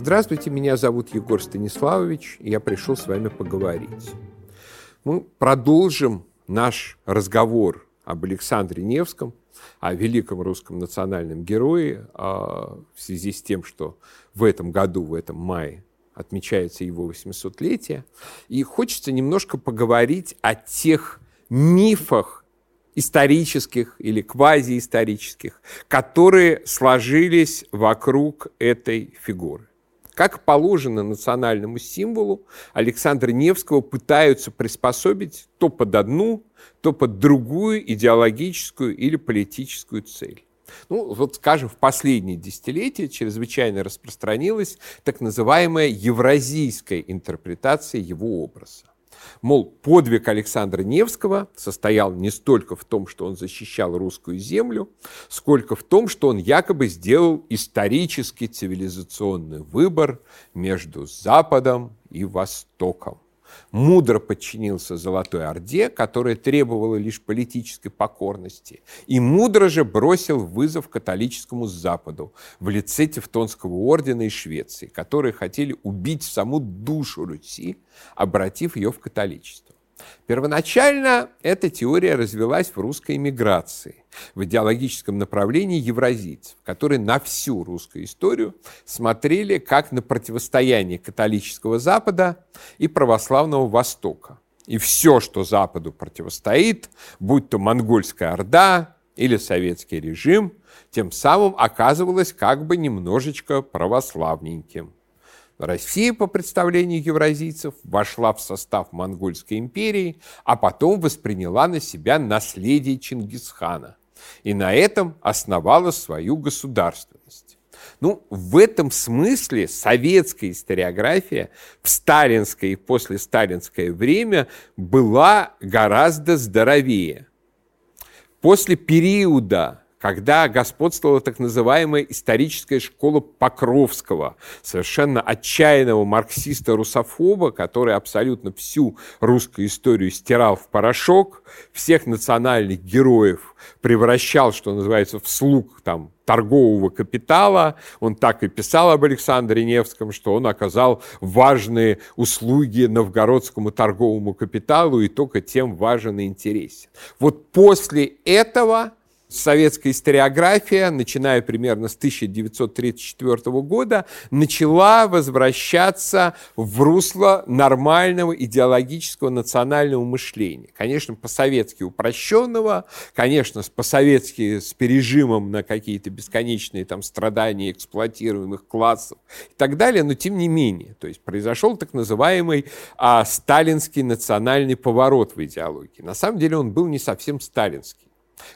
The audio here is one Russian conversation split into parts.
Здравствуйте, меня зовут Егор Станиславович, и я пришел с вами поговорить. Мы продолжим наш разговор об Александре Невском, о великом русском национальном герое, а, в связи с тем, что в этом году, в этом мае, отмечается его 800-летие. И хочется немножко поговорить о тех мифах исторических или квазиисторических, которые сложились вокруг этой фигуры. Как положено национальному символу, Александра Невского пытаются приспособить то под одну, то под другую идеологическую или политическую цель. Ну, вот, скажем, в последние десятилетия чрезвычайно распространилась так называемая евразийская интерпретация его образа. Мол, подвиг Александра Невского состоял не столько в том, что он защищал русскую землю, сколько в том, что он якобы сделал исторический цивилизационный выбор между Западом и Востоком мудро подчинился Золотой Орде, которая требовала лишь политической покорности, и мудро же бросил вызов католическому Западу в лице Тевтонского ордена и Швеции, которые хотели убить саму душу Руси, обратив ее в католичество. Первоначально эта теория развилась в русской эмиграции, в идеологическом направлении евразийцев, которые на всю русскую историю смотрели как на противостояние католического Запада и православного Востока. И все, что Западу противостоит, будь то монгольская орда или советский режим, тем самым оказывалось как бы немножечко православненьким. Россия, по представлению евразийцев, вошла в состав Монгольской империи, а потом восприняла на себя наследие Чингисхана и на этом основала свою государственность. Ну, в этом смысле советская историография в сталинское и послесталинское время была гораздо здоровее. После периода когда господствовала так называемая историческая школа Покровского, совершенно отчаянного марксиста-русофоба, который абсолютно всю русскую историю стирал в порошок, всех национальных героев превращал, что называется, в слуг там, торгового капитала. Он так и писал об Александре Невском, что он оказал важные услуги новгородскому торговому капиталу и только тем важен и интересен. Вот после этого советская историография, начиная примерно с 1934 года, начала возвращаться в русло нормального идеологического национального мышления. Конечно, по-советски упрощенного, конечно, по-советски с пережимом на какие-то бесконечные там страдания эксплуатируемых классов и так далее, но тем не менее. То есть произошел так называемый а, сталинский национальный поворот в идеологии. На самом деле он был не совсем сталинский.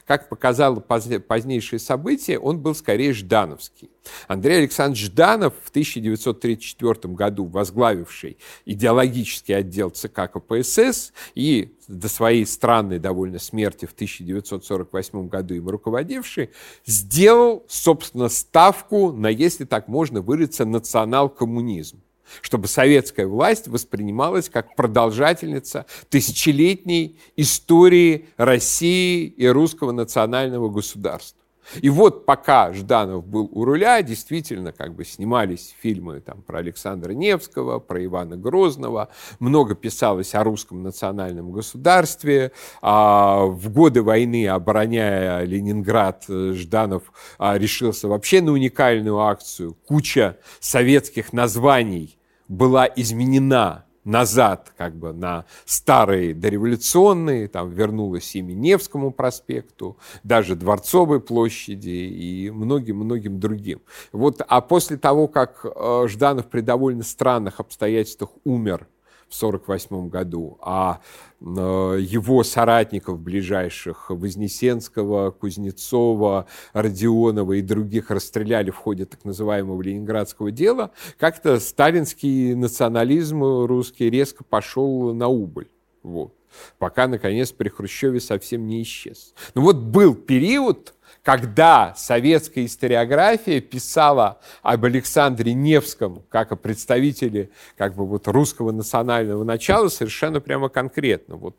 Как показало позднейшие события, он был скорее ждановский. Андрей Александрович Жданов в 1934 году возглавивший идеологический отдел ЦК КПСС и до своей странной довольно смерти в 1948 году им руководивший, сделал, собственно, ставку на, если так можно выразиться, национал-коммунизм чтобы советская власть воспринималась как продолжательница тысячелетней истории России и русского национального государства. И вот пока Жданов был у руля, действительно как бы снимались фильмы там, про Александра Невского, про Ивана Грозного, много писалось о русском национальном государстве. А в годы войны, обороняя Ленинград, Жданов а, решился вообще на уникальную акцию. Куча советских названий была изменена назад как бы на старые дореволюционные, там вернулась имя Невскому проспекту, даже Дворцовой площади и многим-многим другим. Вот, а после того, как э, Жданов при довольно странных обстоятельствах умер в 1948 году, а э, его соратников ближайших Вознесенского, Кузнецова, Родионова и других расстреляли в ходе так называемого ленинградского дела, как-то сталинский национализм русский резко пошел на убыль. Вот. Пока, наконец, при Хрущеве совсем не исчез. Но вот был период, когда советская историография писала об Александре Невском как о представителе как бы вот русского национального начала совершенно прямо конкретно. Вот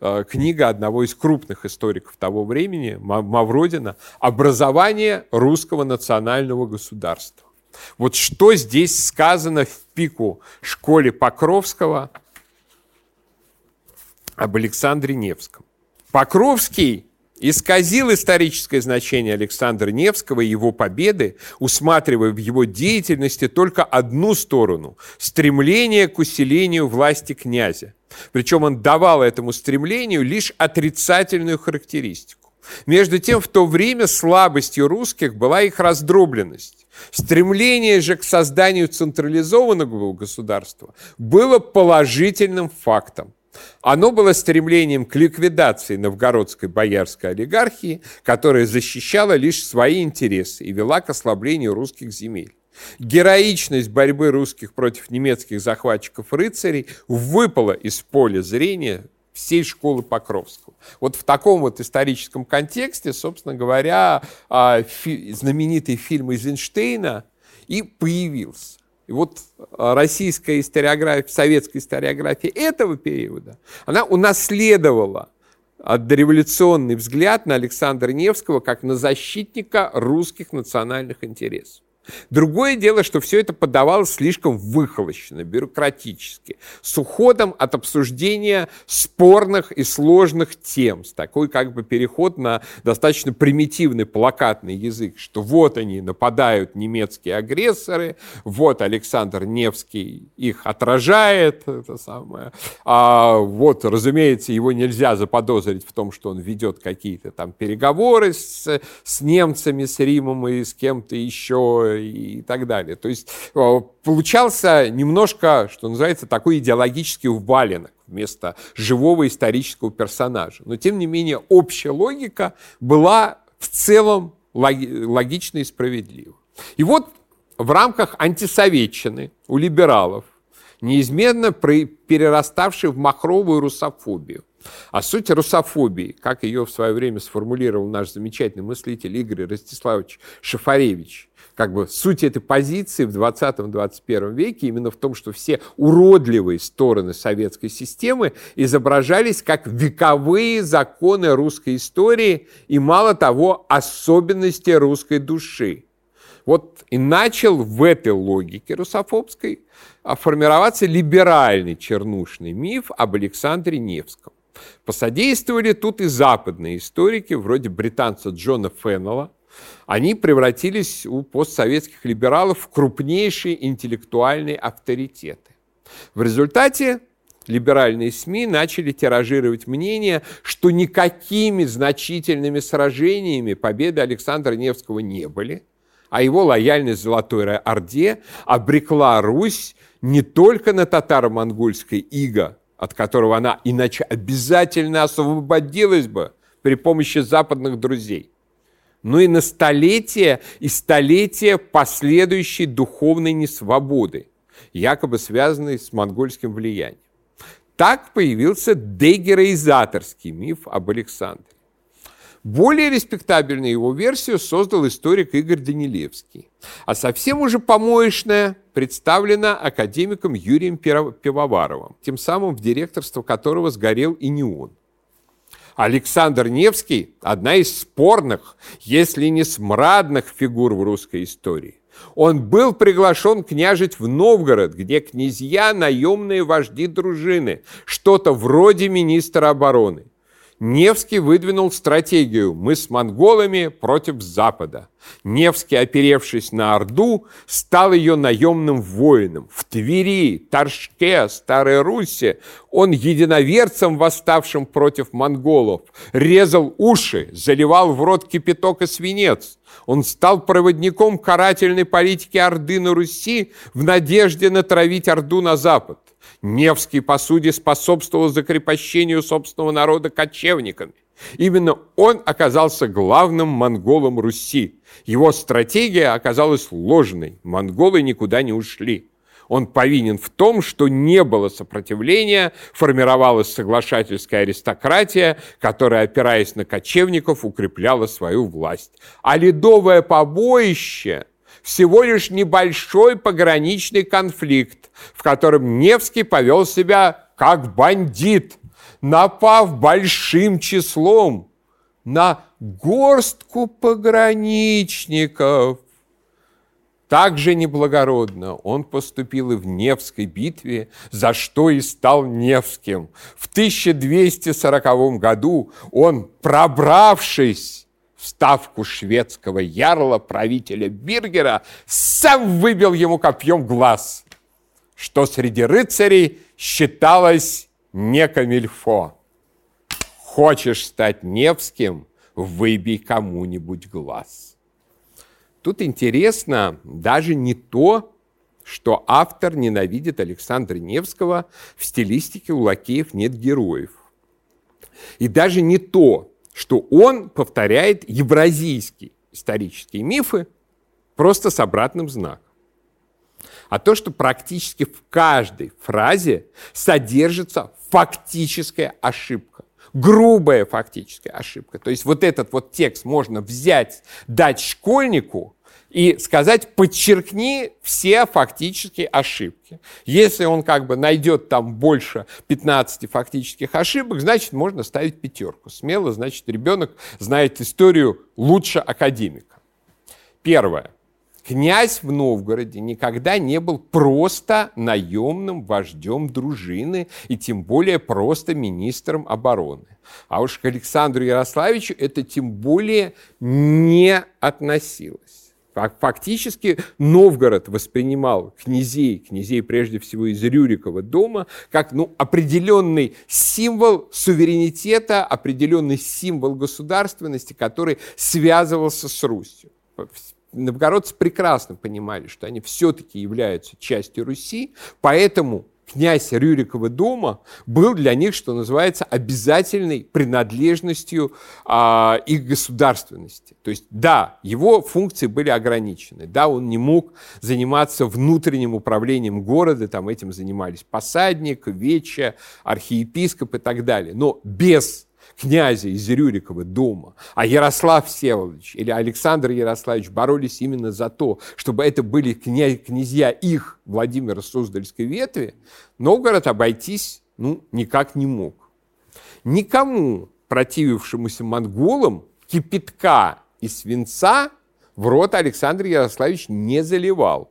э, книга одного из крупных историков того времени, Мавродина, «Образование русского национального государства». Вот что здесь сказано в пику школе Покровского об Александре Невском. Покровский исказил историческое значение Александра Невского и его победы, усматривая в его деятельности только одну сторону – стремление к усилению власти князя. Причем он давал этому стремлению лишь отрицательную характеристику. Между тем, в то время слабостью русских была их раздробленность. Стремление же к созданию централизованного государства было положительным фактом. Оно было стремлением к ликвидации новгородской боярской олигархии, которая защищала лишь свои интересы и вела к ослаблению русских земель. Героичность борьбы русских против немецких захватчиков-рыцарей выпала из поля зрения всей школы Покровского. Вот в таком вот историческом контексте, собственно говоря, а, знаменитый фильм Эйзенштейна и появился. И вот а, российская историография, советская историография этого периода, она унаследовала дореволюционный взгляд на Александра Невского как на защитника русских национальных интересов. Другое дело, что все это подавалось слишком выхолощенно, бюрократически, с уходом от обсуждения спорных и сложных тем, с такой как бы переход на достаточно примитивный плакатный язык, что вот они нападают немецкие агрессоры, вот Александр Невский их отражает, это самое, а вот, разумеется, его нельзя заподозрить в том, что он ведет какие-то там переговоры с, с немцами, с Римом и с кем-то еще, и так далее. То есть э, получался немножко, что называется, такой идеологический валенок вместо живого исторического персонажа. Но, тем не менее, общая логика была в целом логична и справедлива. И вот в рамках антисоветчины у либералов, неизменно перераставшей в махровую русофобию, а суть русофобии, как ее в свое время сформулировал наш замечательный мыслитель Игорь Ростиславович Шафаревич, как бы суть этой позиции в 20-21 веке именно в том, что все уродливые стороны советской системы изображались как вековые законы русской истории и, мало того, особенности русской души. Вот и начал в этой логике русофобской формироваться либеральный чернушный миф об Александре Невском. Посодействовали тут и западные историки, вроде британца Джона Феннелла, они превратились у постсоветских либералов в крупнейшие интеллектуальные авторитеты. В результате либеральные СМИ начали тиражировать мнение, что никакими значительными сражениями победы Александра Невского не были, а его лояльность Золотой Орде обрекла Русь не только на татаро-монгольское иго, от которого она иначе обязательно освободилась бы при помощи западных друзей, но и на столетия и столетия последующей духовной несвободы, якобы связанной с монгольским влиянием. Так появился дегероизаторский миф об Александре. Более респектабельную его версию создал историк Игорь Данилевский. А совсем уже помоечная представлена академиком Юрием Пивоваровым, тем самым в директорство которого сгорел и не он. Александр Невский – одна из спорных, если не смрадных фигур в русской истории. Он был приглашен княжить в Новгород, где князья – наемные вожди дружины, что-то вроде министра обороны. Невский выдвинул стратегию «Мы с монголами против Запада». Невский, оперевшись на Орду, стал ее наемным воином. В Твери, Торжке, Старой Руси он единоверцем, восставшим против монголов, резал уши, заливал в рот кипяток и свинец. Он стал проводником карательной политики Орды на Руси в надежде натравить Орду на Запад. Невский, по сути, способствовал закрепощению собственного народа кочевниками. Именно он оказался главным монголом Руси. Его стратегия оказалась ложной. Монголы никуда не ушли. Он повинен в том, что не было сопротивления, формировалась соглашательская аристократия, которая, опираясь на кочевников, укрепляла свою власть. А ледовое побоище всего лишь небольшой пограничный конфликт, в котором Невский повел себя как бандит, напав большим числом на горстку пограничников. Так же неблагородно он поступил и в Невской битве, за что и стал Невским. В 1240 году он, пробравшись в ставку шведского ярла, правителя Биргера, сам выбил ему копьем глаз, что среди рыцарей считалось не камильфо. Хочешь стать Невским, выбей кому-нибудь глаз. Тут интересно даже не то, что автор ненавидит Александра Невского, в стилистике у лакеев нет героев. И даже не то, что он повторяет евразийские исторические мифы просто с обратным знаком. А то, что практически в каждой фразе содержится фактическая ошибка грубая фактическая ошибка. То есть вот этот вот текст можно взять, дать школьнику и сказать, подчеркни все фактические ошибки. Если он как бы найдет там больше 15 фактических ошибок, значит, можно ставить пятерку. Смело, значит, ребенок знает историю лучше академика. Первое. Князь в Новгороде никогда не был просто наемным вождем дружины и тем более просто министром обороны. А уж к Александру Ярославичу это тем более не относилось. Фактически Новгород воспринимал князей, князей прежде всего из Рюрикова дома, как ну, определенный символ суверенитета, определенный символ государственности, который связывался с Русью новгородцы прекрасно понимали, что они все-таки являются частью Руси, поэтому князь Рюрикова дома был для них, что называется, обязательной принадлежностью а, их государственности. То есть, да, его функции были ограничены, да, он не мог заниматься внутренним управлением города, там этим занимались посадник, вече, архиепископ и так далее, но без князя из Рюрикова дома, а Ярослав Всеволодович или Александр Ярославич боролись именно за то, чтобы это были князь, князья их Владимира Суздальской ветви, Новгород обойтись ну, никак не мог. Никому, противившемуся монголам, кипятка и свинца в рот Александр Ярославич не заливал.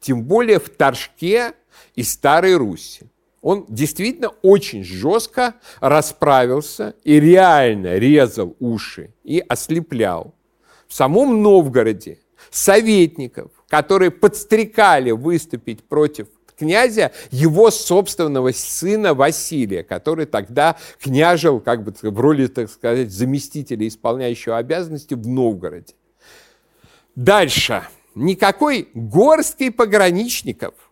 Тем более в Торжке и Старой Руси он действительно очень жестко расправился и реально резал уши и ослеплял. В самом Новгороде советников, которые подстрекали выступить против князя его собственного сына Василия, который тогда княжил как бы в роли, так сказать, заместителя, исполняющего обязанности в Новгороде. Дальше. Никакой горсткой пограничников –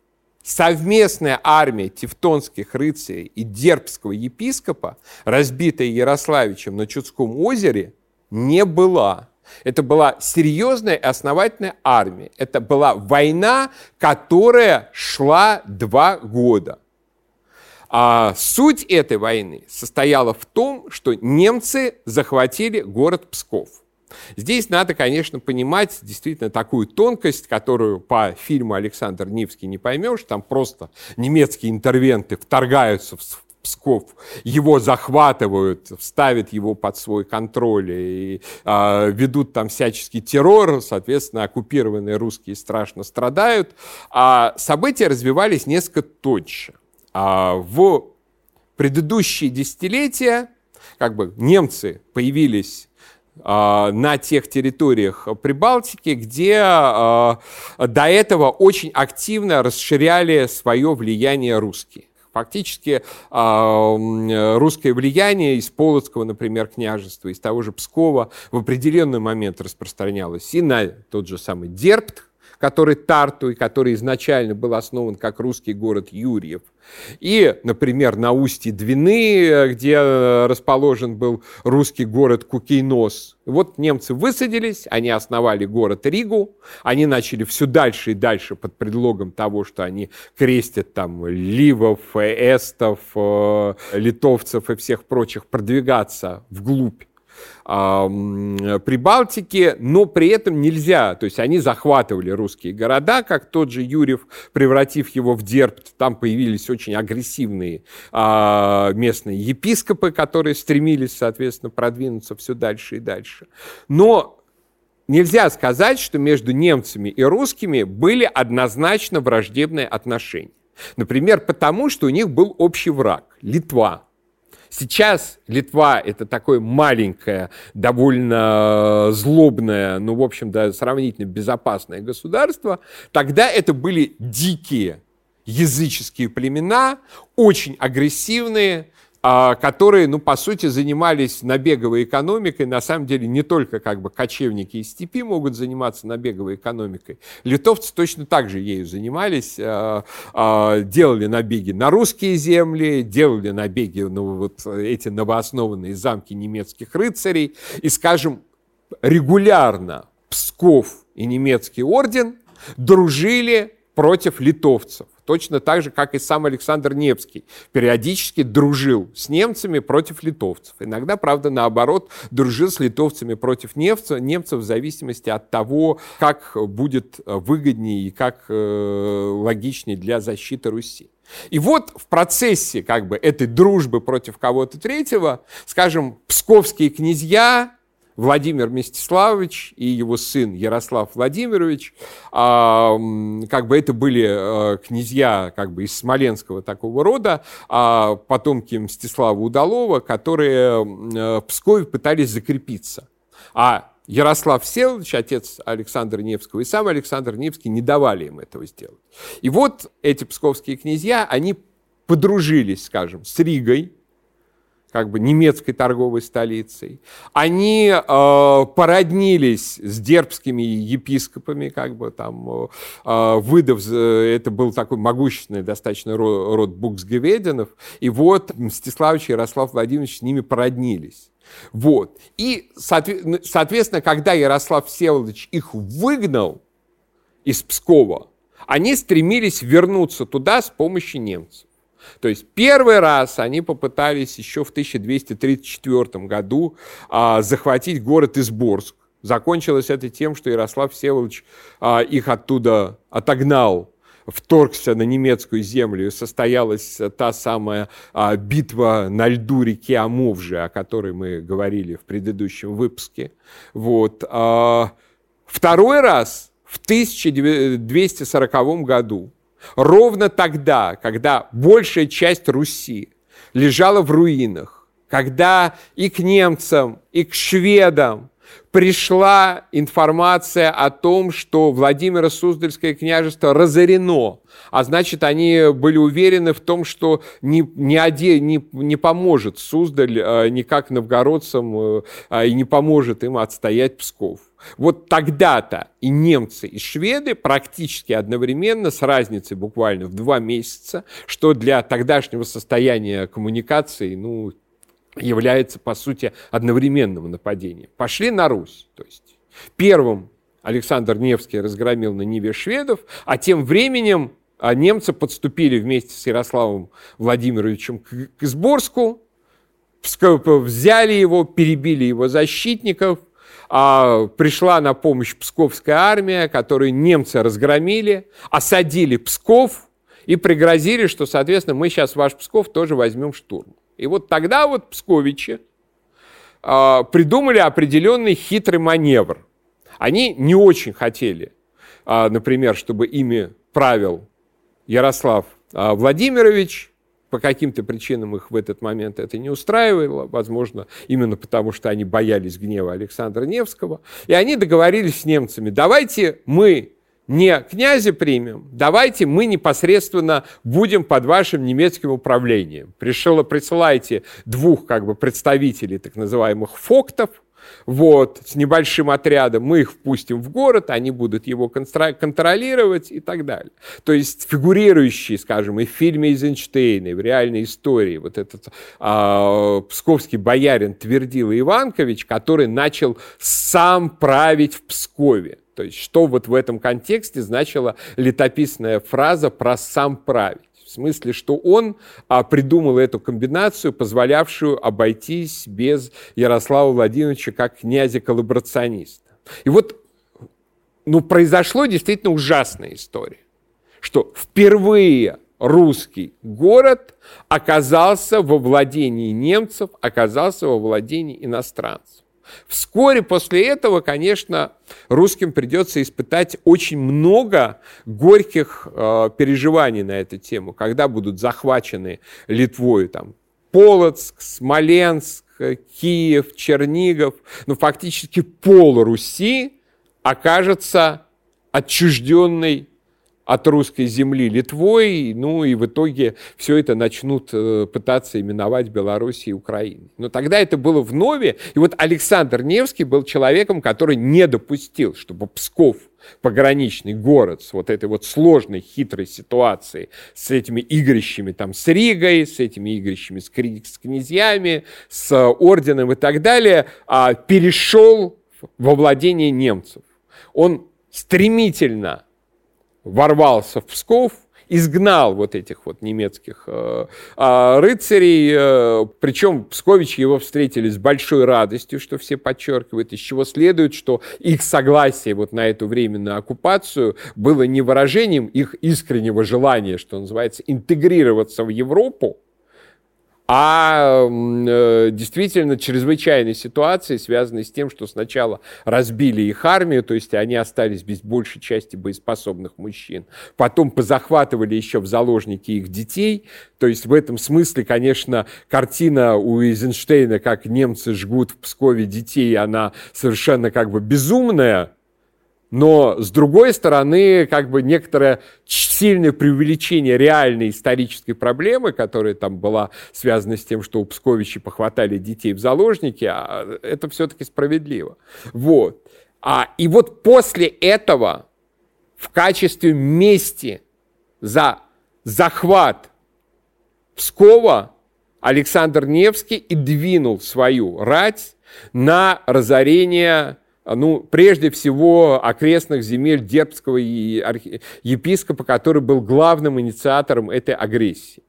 совместная армия тевтонских рыцарей и дербского епископа, разбитая Ярославичем на Чудском озере, не была. Это была серьезная и основательная армия. Это была война, которая шла два года. А суть этой войны состояла в том, что немцы захватили город Псков. Здесь надо, конечно, понимать действительно такую тонкость, которую по фильму Александр Невский не поймешь. Там просто немецкие интервенты вторгаются в Псков, его захватывают, ставят его под свой контроль и э, ведут там всяческий террор, соответственно, оккупированные русские страшно страдают. А события развивались несколько тоньше. А в предыдущие десятилетия как бы немцы появились на тех территориях Прибалтики, где а, до этого очень активно расширяли свое влияние русские. Фактически а, русское влияние из Полоцкого, например, княжества, из того же Пскова в определенный момент распространялось и на тот же самый Дербт, который Тарту, и который изначально был основан как русский город Юрьев. И, например, на устье Двины, где расположен был русский город Кукейнос. Вот немцы высадились, они основали город Ригу, они начали все дальше и дальше под предлогом того, что они крестят там ливов, эстов, э, литовцев и всех прочих продвигаться вглубь Прибалтики, но при этом нельзя, то есть они захватывали русские города, как тот же Юрьев, превратив его в Дербт, там появились очень агрессивные а, местные епископы, которые стремились, соответственно, продвинуться все дальше и дальше. Но нельзя сказать, что между немцами и русскими были однозначно враждебные отношения. Например, потому что у них был общий враг – Литва. Сейчас Литва – это такое маленькое, довольно злобное, ну, в общем, да, сравнительно безопасное государство. Тогда это были дикие языческие племена, очень агрессивные, которые, ну, по сути, занимались набеговой экономикой. На самом деле, не только как бы кочевники из степи могут заниматься набеговой экономикой. Литовцы точно так же ею занимались, а, а, делали набеги на русские земли, делали набеги на ну, вот эти новооснованные замки немецких рыцарей. И, скажем, регулярно Псков и немецкий орден дружили против литовцев. Точно так же, как и сам Александр Невский. Периодически дружил с немцами против литовцев. Иногда, правда, наоборот, дружил с литовцами против немцев, немцев в зависимости от того, как будет выгоднее и как э, логичнее для защиты Руси. И вот в процессе как бы, этой дружбы против кого-то третьего, скажем, псковские князья Владимир Мстиславович и его сын Ярослав Владимирович, а, как бы это были а, князья как бы из смоленского такого рода, а потомки Мстислава Удалова, которые в Пскове пытались закрепиться. А Ярослав Всеволодович, отец Александра Невского, и сам Александр Невский не давали им этого сделать. И вот эти псковские князья, они подружились, скажем, с Ригой, как бы немецкой торговой столицей. Они э, породнились с дербскими епископами, как бы там э, выдав, это был такой могущественный достаточно род, род Буксгеведенов, и вот Мстиславич и Ярослав Владимирович с ними породнились. Вот. И, соответственно, когда Ярослав Всеволодович их выгнал из Пскова, они стремились вернуться туда с помощью немцев. То есть первый раз они попытались еще в 1234 году а, захватить город Изборск. Закончилось это тем, что Ярослав Всеволодович а, их оттуда отогнал вторгся на немецкую землю, состоялась та самая а, битва на льду реки Амовжи, о которой мы говорили в предыдущем выпуске. Вот. А, второй раз в 1240 году Ровно тогда, когда большая часть Руси лежала в руинах, когда и к немцам, и к шведам пришла информация о том, что Владимиро Суздальское княжество разорено, а значит, они были уверены в том, что не, не, один, не, не поможет Суздаль э, никак новгородцам э, и не поможет им отстоять Псков. Вот тогда-то и немцы, и шведы практически одновременно, с разницей буквально в два месяца, что для тогдашнего состояния коммуникации, ну, является, по сути, одновременным нападением. Пошли на Русь. То есть первым Александр Невский разгромил на Ниве шведов, а тем временем а, немцы подступили вместе с Ярославом Владимировичем к Изборску, взяли его, перебили его защитников, а, пришла на помощь Псковская армия, которую немцы разгромили, осадили Псков и пригрозили, что, соответственно, мы сейчас ваш Псков тоже возьмем штурм. И вот тогда вот псковичи э, придумали определенный хитрый маневр. Они не очень хотели, э, например, чтобы ими правил Ярослав Владимирович, по каким-то причинам их в этот момент это не устраивало, возможно, именно потому, что они боялись гнева Александра Невского. И они договорились с немцами, давайте мы не князя примем, давайте мы непосредственно будем под вашим немецким управлением. Пришло, присылайте двух как бы, представителей так называемых фоктов, вот, с небольшим отрядом, мы их впустим в город, они будут его контролировать и так далее. То есть фигурирующий, скажем, и в фильме Эйзенштейна, и в реальной истории, вот этот а, псковский боярин Твердила Иванкович, который начал сам править в Пскове. То есть что вот в этом контексте значила летописная фраза про «сам править». В смысле, что он а, придумал эту комбинацию, позволявшую обойтись без Ярослава Владимировича как князя-коллаборациониста. И вот ну, произошло действительно ужасная история, что впервые русский город оказался во владении немцев, оказался во владении иностранцев. Вскоре после этого, конечно, русским придется испытать очень много горьких э, переживаний на эту тему, когда будут захвачены Литвой там, Полоцк, Смоленск, Киев, Чернигов, ну, фактически пол Руси окажется отчужденной от русской земли Литвой, ну и в итоге все это начнут э, пытаться именовать Белоруссией и Украиной. Но тогда это было в нове, и вот Александр Невский был человеком, который не допустил, чтобы Псков, пограничный город с вот этой вот сложной, хитрой ситуацией, с этими игрищами там с Ригой, с этими игрищами с, с князьями, с орденом и так далее, а перешел во владение немцев. Он стремительно ворвался в Псков, изгнал вот этих вот немецких э, э, рыцарей, э, причем Псковичи его встретили с большой радостью, что все подчеркивают, из чего следует, что их согласие вот на эту временную оккупацию было не выражением их искреннего желания, что называется, интегрироваться в Европу, а э, действительно чрезвычайной ситуации, связанной с тем, что сначала разбили их армию, то есть они остались без большей части боеспособных мужчин, потом позахватывали еще в заложники их детей, то есть в этом смысле, конечно, картина у Эйзенштейна, как немцы жгут в Пскове детей, она совершенно как бы безумная, но, с другой стороны, как бы некоторое сильное преувеличение реальной исторической проблемы, которая там была связана с тем, что у Псковичи похватали детей в заложники, а это все-таки справедливо. Вот. А, и вот после этого в качестве мести за захват Пскова Александр Невский и двинул свою рать на разорение ну, прежде всего, окрестных земель Дербского епископа, который был главным инициатором этой агрессии.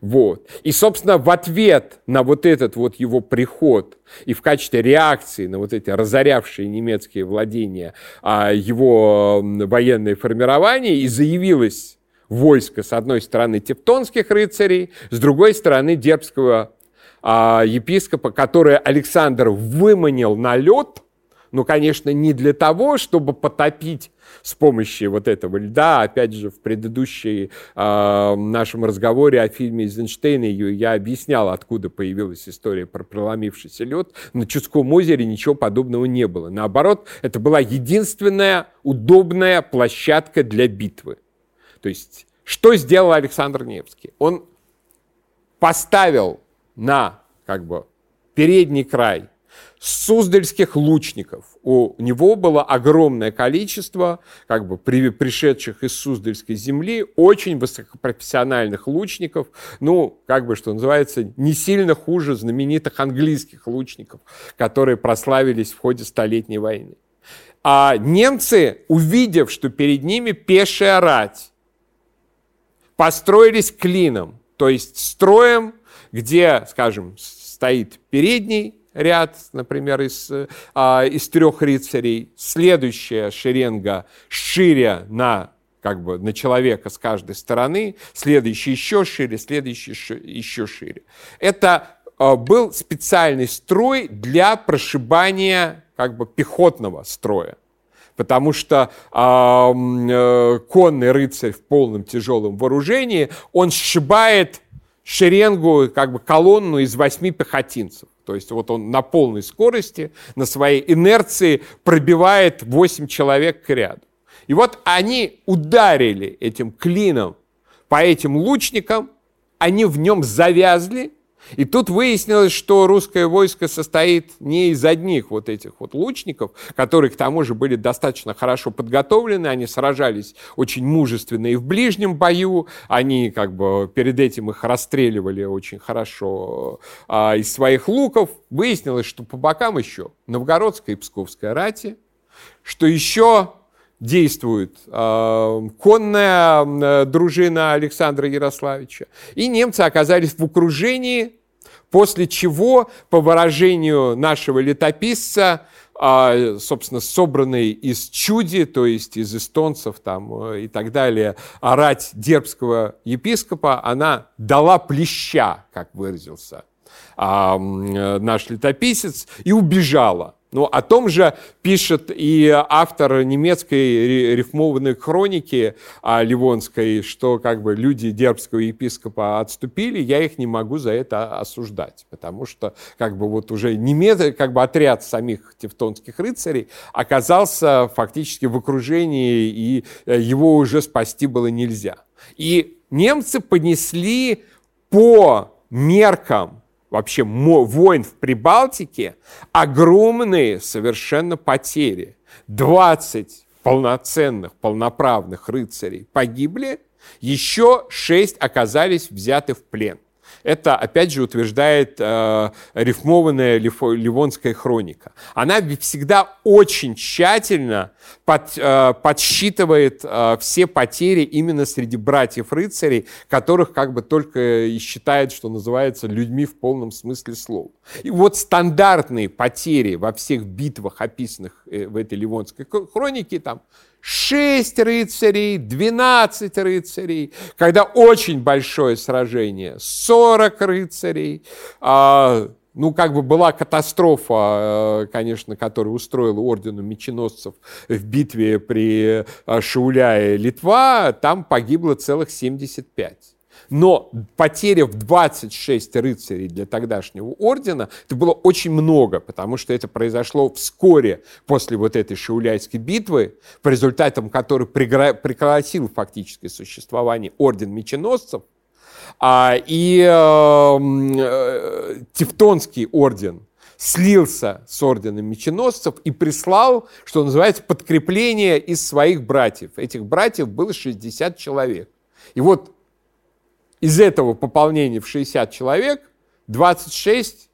Вот. И, собственно, в ответ на вот этот вот его приход и в качестве реакции на вот эти разорявшие немецкие владения а, его военное формирование и заявилось войско, с одной стороны, тевтонских рыцарей, с другой стороны, дербского а, епископа, который Александр выманил на лед – но, конечно, не для того, чтобы потопить с помощью вот этого льда. Опять же, в предыдущей э, нашем разговоре о фильме Эйзенштейна я объяснял, откуда появилась история про проломившийся лед. На Чудском озере ничего подобного не было. Наоборот, это была единственная удобная площадка для битвы. То есть, что сделал Александр Невский? Он поставил на как бы передний край суздальских лучников. У него было огромное количество как бы пришедших из Суздальской земли, очень высокопрофессиональных лучников, ну, как бы, что называется, не сильно хуже знаменитых английских лучников, которые прославились в ходе Столетней войны. А немцы, увидев, что перед ними пешая рать, построились клином, то есть строем, где, скажем, стоит передний ряд, например, из, а, из трех рыцарей. Следующая шеренга шире на как бы на человека с каждой стороны, следующий еще шире, следующий еще шире. Это а, был специальный строй для прошибания как бы пехотного строя. Потому что э, конный рыцарь в полном тяжелом вооружении, он сшибает шеренгу, как бы колонну из восьми пехотинцев. То есть вот он на полной скорости, на своей инерции пробивает 8 человек к ряду. И вот они ударили этим клином по этим лучникам, они в нем завязли, и тут выяснилось, что русское войско состоит не из одних вот этих вот лучников, которые к тому же были достаточно хорошо подготовлены, они сражались очень мужественно и в ближнем бою, они как бы перед этим их расстреливали очень хорошо а, из своих луков. Выяснилось, что по бокам еще новгородская и псковская рати, что еще действует э, конная э, дружина Александра Ярославича. И немцы оказались в окружении, после чего, по выражению нашего летописца, э, собственно, собранный из чуди, то есть из эстонцев там, э, и так далее, орать дербского епископа, она дала плеща, как выразился э, наш летописец, и убежала. Ну, о том же пишет и автор немецкой рифмованной хроники а, Ливонской, что как бы люди дербского епископа отступили, я их не могу за это осуждать, потому что как бы вот уже немец, как бы отряд самих тевтонских рыцарей оказался фактически в окружении, и э, его уже спасти было нельзя. И немцы понесли по меркам вообще войн в Прибалтике огромные совершенно потери. 20 полноценных, полноправных рыцарей погибли, еще 6 оказались взяты в плен. Это, опять же, утверждает э, рифмованная Ливонская хроника. Она всегда очень тщательно под, э, подсчитывает э, все потери именно среди братьев-рыцарей, которых как бы только и считает, что называется, людьми в полном смысле слова. И вот стандартные потери во всех битвах, описанных э, в этой Ливонской хронике, там 6 рыцарей, 12 рыцарей, когда очень большое сражение, 40 рыцарей, а, ну, как бы была катастрофа, э, конечно, которую устроила ордену меченосцев в битве при э, Шауляе Литва, там погибло целых 75. Но потеря в 26 рыцарей для тогдашнего ордена, это было очень много, потому что это произошло вскоре после вот этой Шауляйской битвы, по результатам которой прекратил фактическое существование орден меченосцев, а, и э, э, Тевтонский орден слился с орденом меченосцев и прислал, что называется, подкрепление из своих братьев. Этих братьев было 60 человек. И вот из этого пополнения в 60 человек 26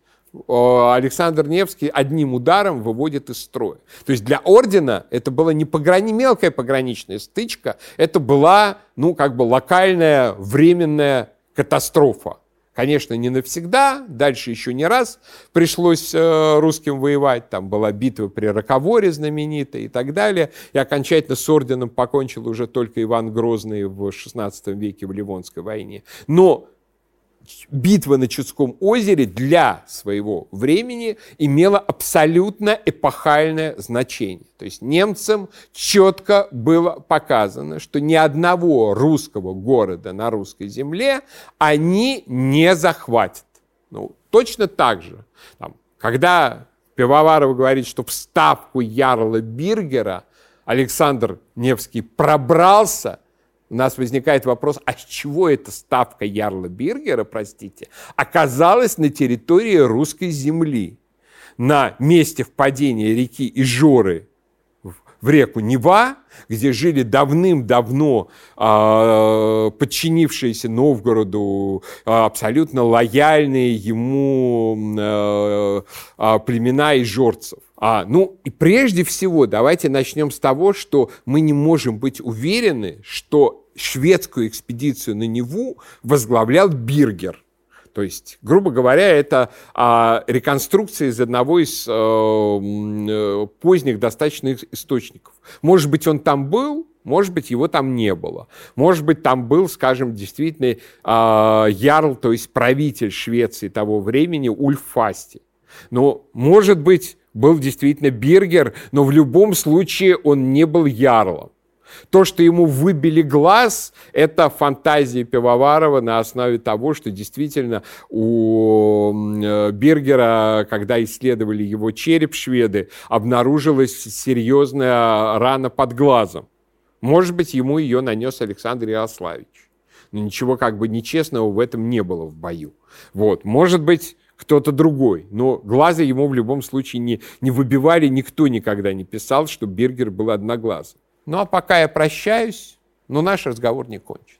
Александр Невский одним ударом выводит из строя. То есть для ордена это была не пограни, мелкая пограничная стычка, это была, ну, как бы локальная, временная катастрофа. Конечно, не навсегда, дальше еще не раз пришлось э, русским воевать, там была битва при Роковоре знаменитая и так далее, и окончательно с орденом покончил уже только Иван Грозный в XVI веке в Ливонской войне. Но битва на Чудском озере для своего времени имела абсолютно эпохальное значение. То есть немцам четко было показано, что ни одного русского города на русской земле они не захватят. Ну, точно так же, там, когда Пивоваров говорит, что в ставку Ярла Биргера Александр Невский пробрался – у нас возникает вопрос, а с чего эта ставка Ярла Биргера, простите, оказалась на территории русской земли, на месте впадения реки Ижоры в реку Нева, где жили давным-давно э, подчинившиеся Новгороду э, абсолютно лояльные ему э, э, племена ижорцев. А, ну и прежде всего давайте начнем с того, что мы не можем быть уверены, что шведскую экспедицию на Неву возглавлял Биргер. То есть, грубо говоря, это а, реконструкция из одного из а, поздних достаточно источников. Может быть, он там был, может быть, его там не было. Может быть, там был, скажем, действительно э, ярл, то есть правитель Швеции того времени Ульф. Но, может быть, был действительно Биргер, но в любом случае он не был ярлом. То, что ему выбили глаз, это фантазия Пивоварова на основе того, что действительно у э, Бергера, когда исследовали его череп шведы, обнаружилась серьезная рана под глазом. Может быть, ему ее нанес Александр Ярославич. Но ничего как бы нечестного в этом не было в бою. Вот. Может быть, кто-то другой. Но глаза ему в любом случае не, не выбивали, никто никогда не писал, что Бергер был одноглазым. Ну а пока я прощаюсь, но наш разговор не кончен.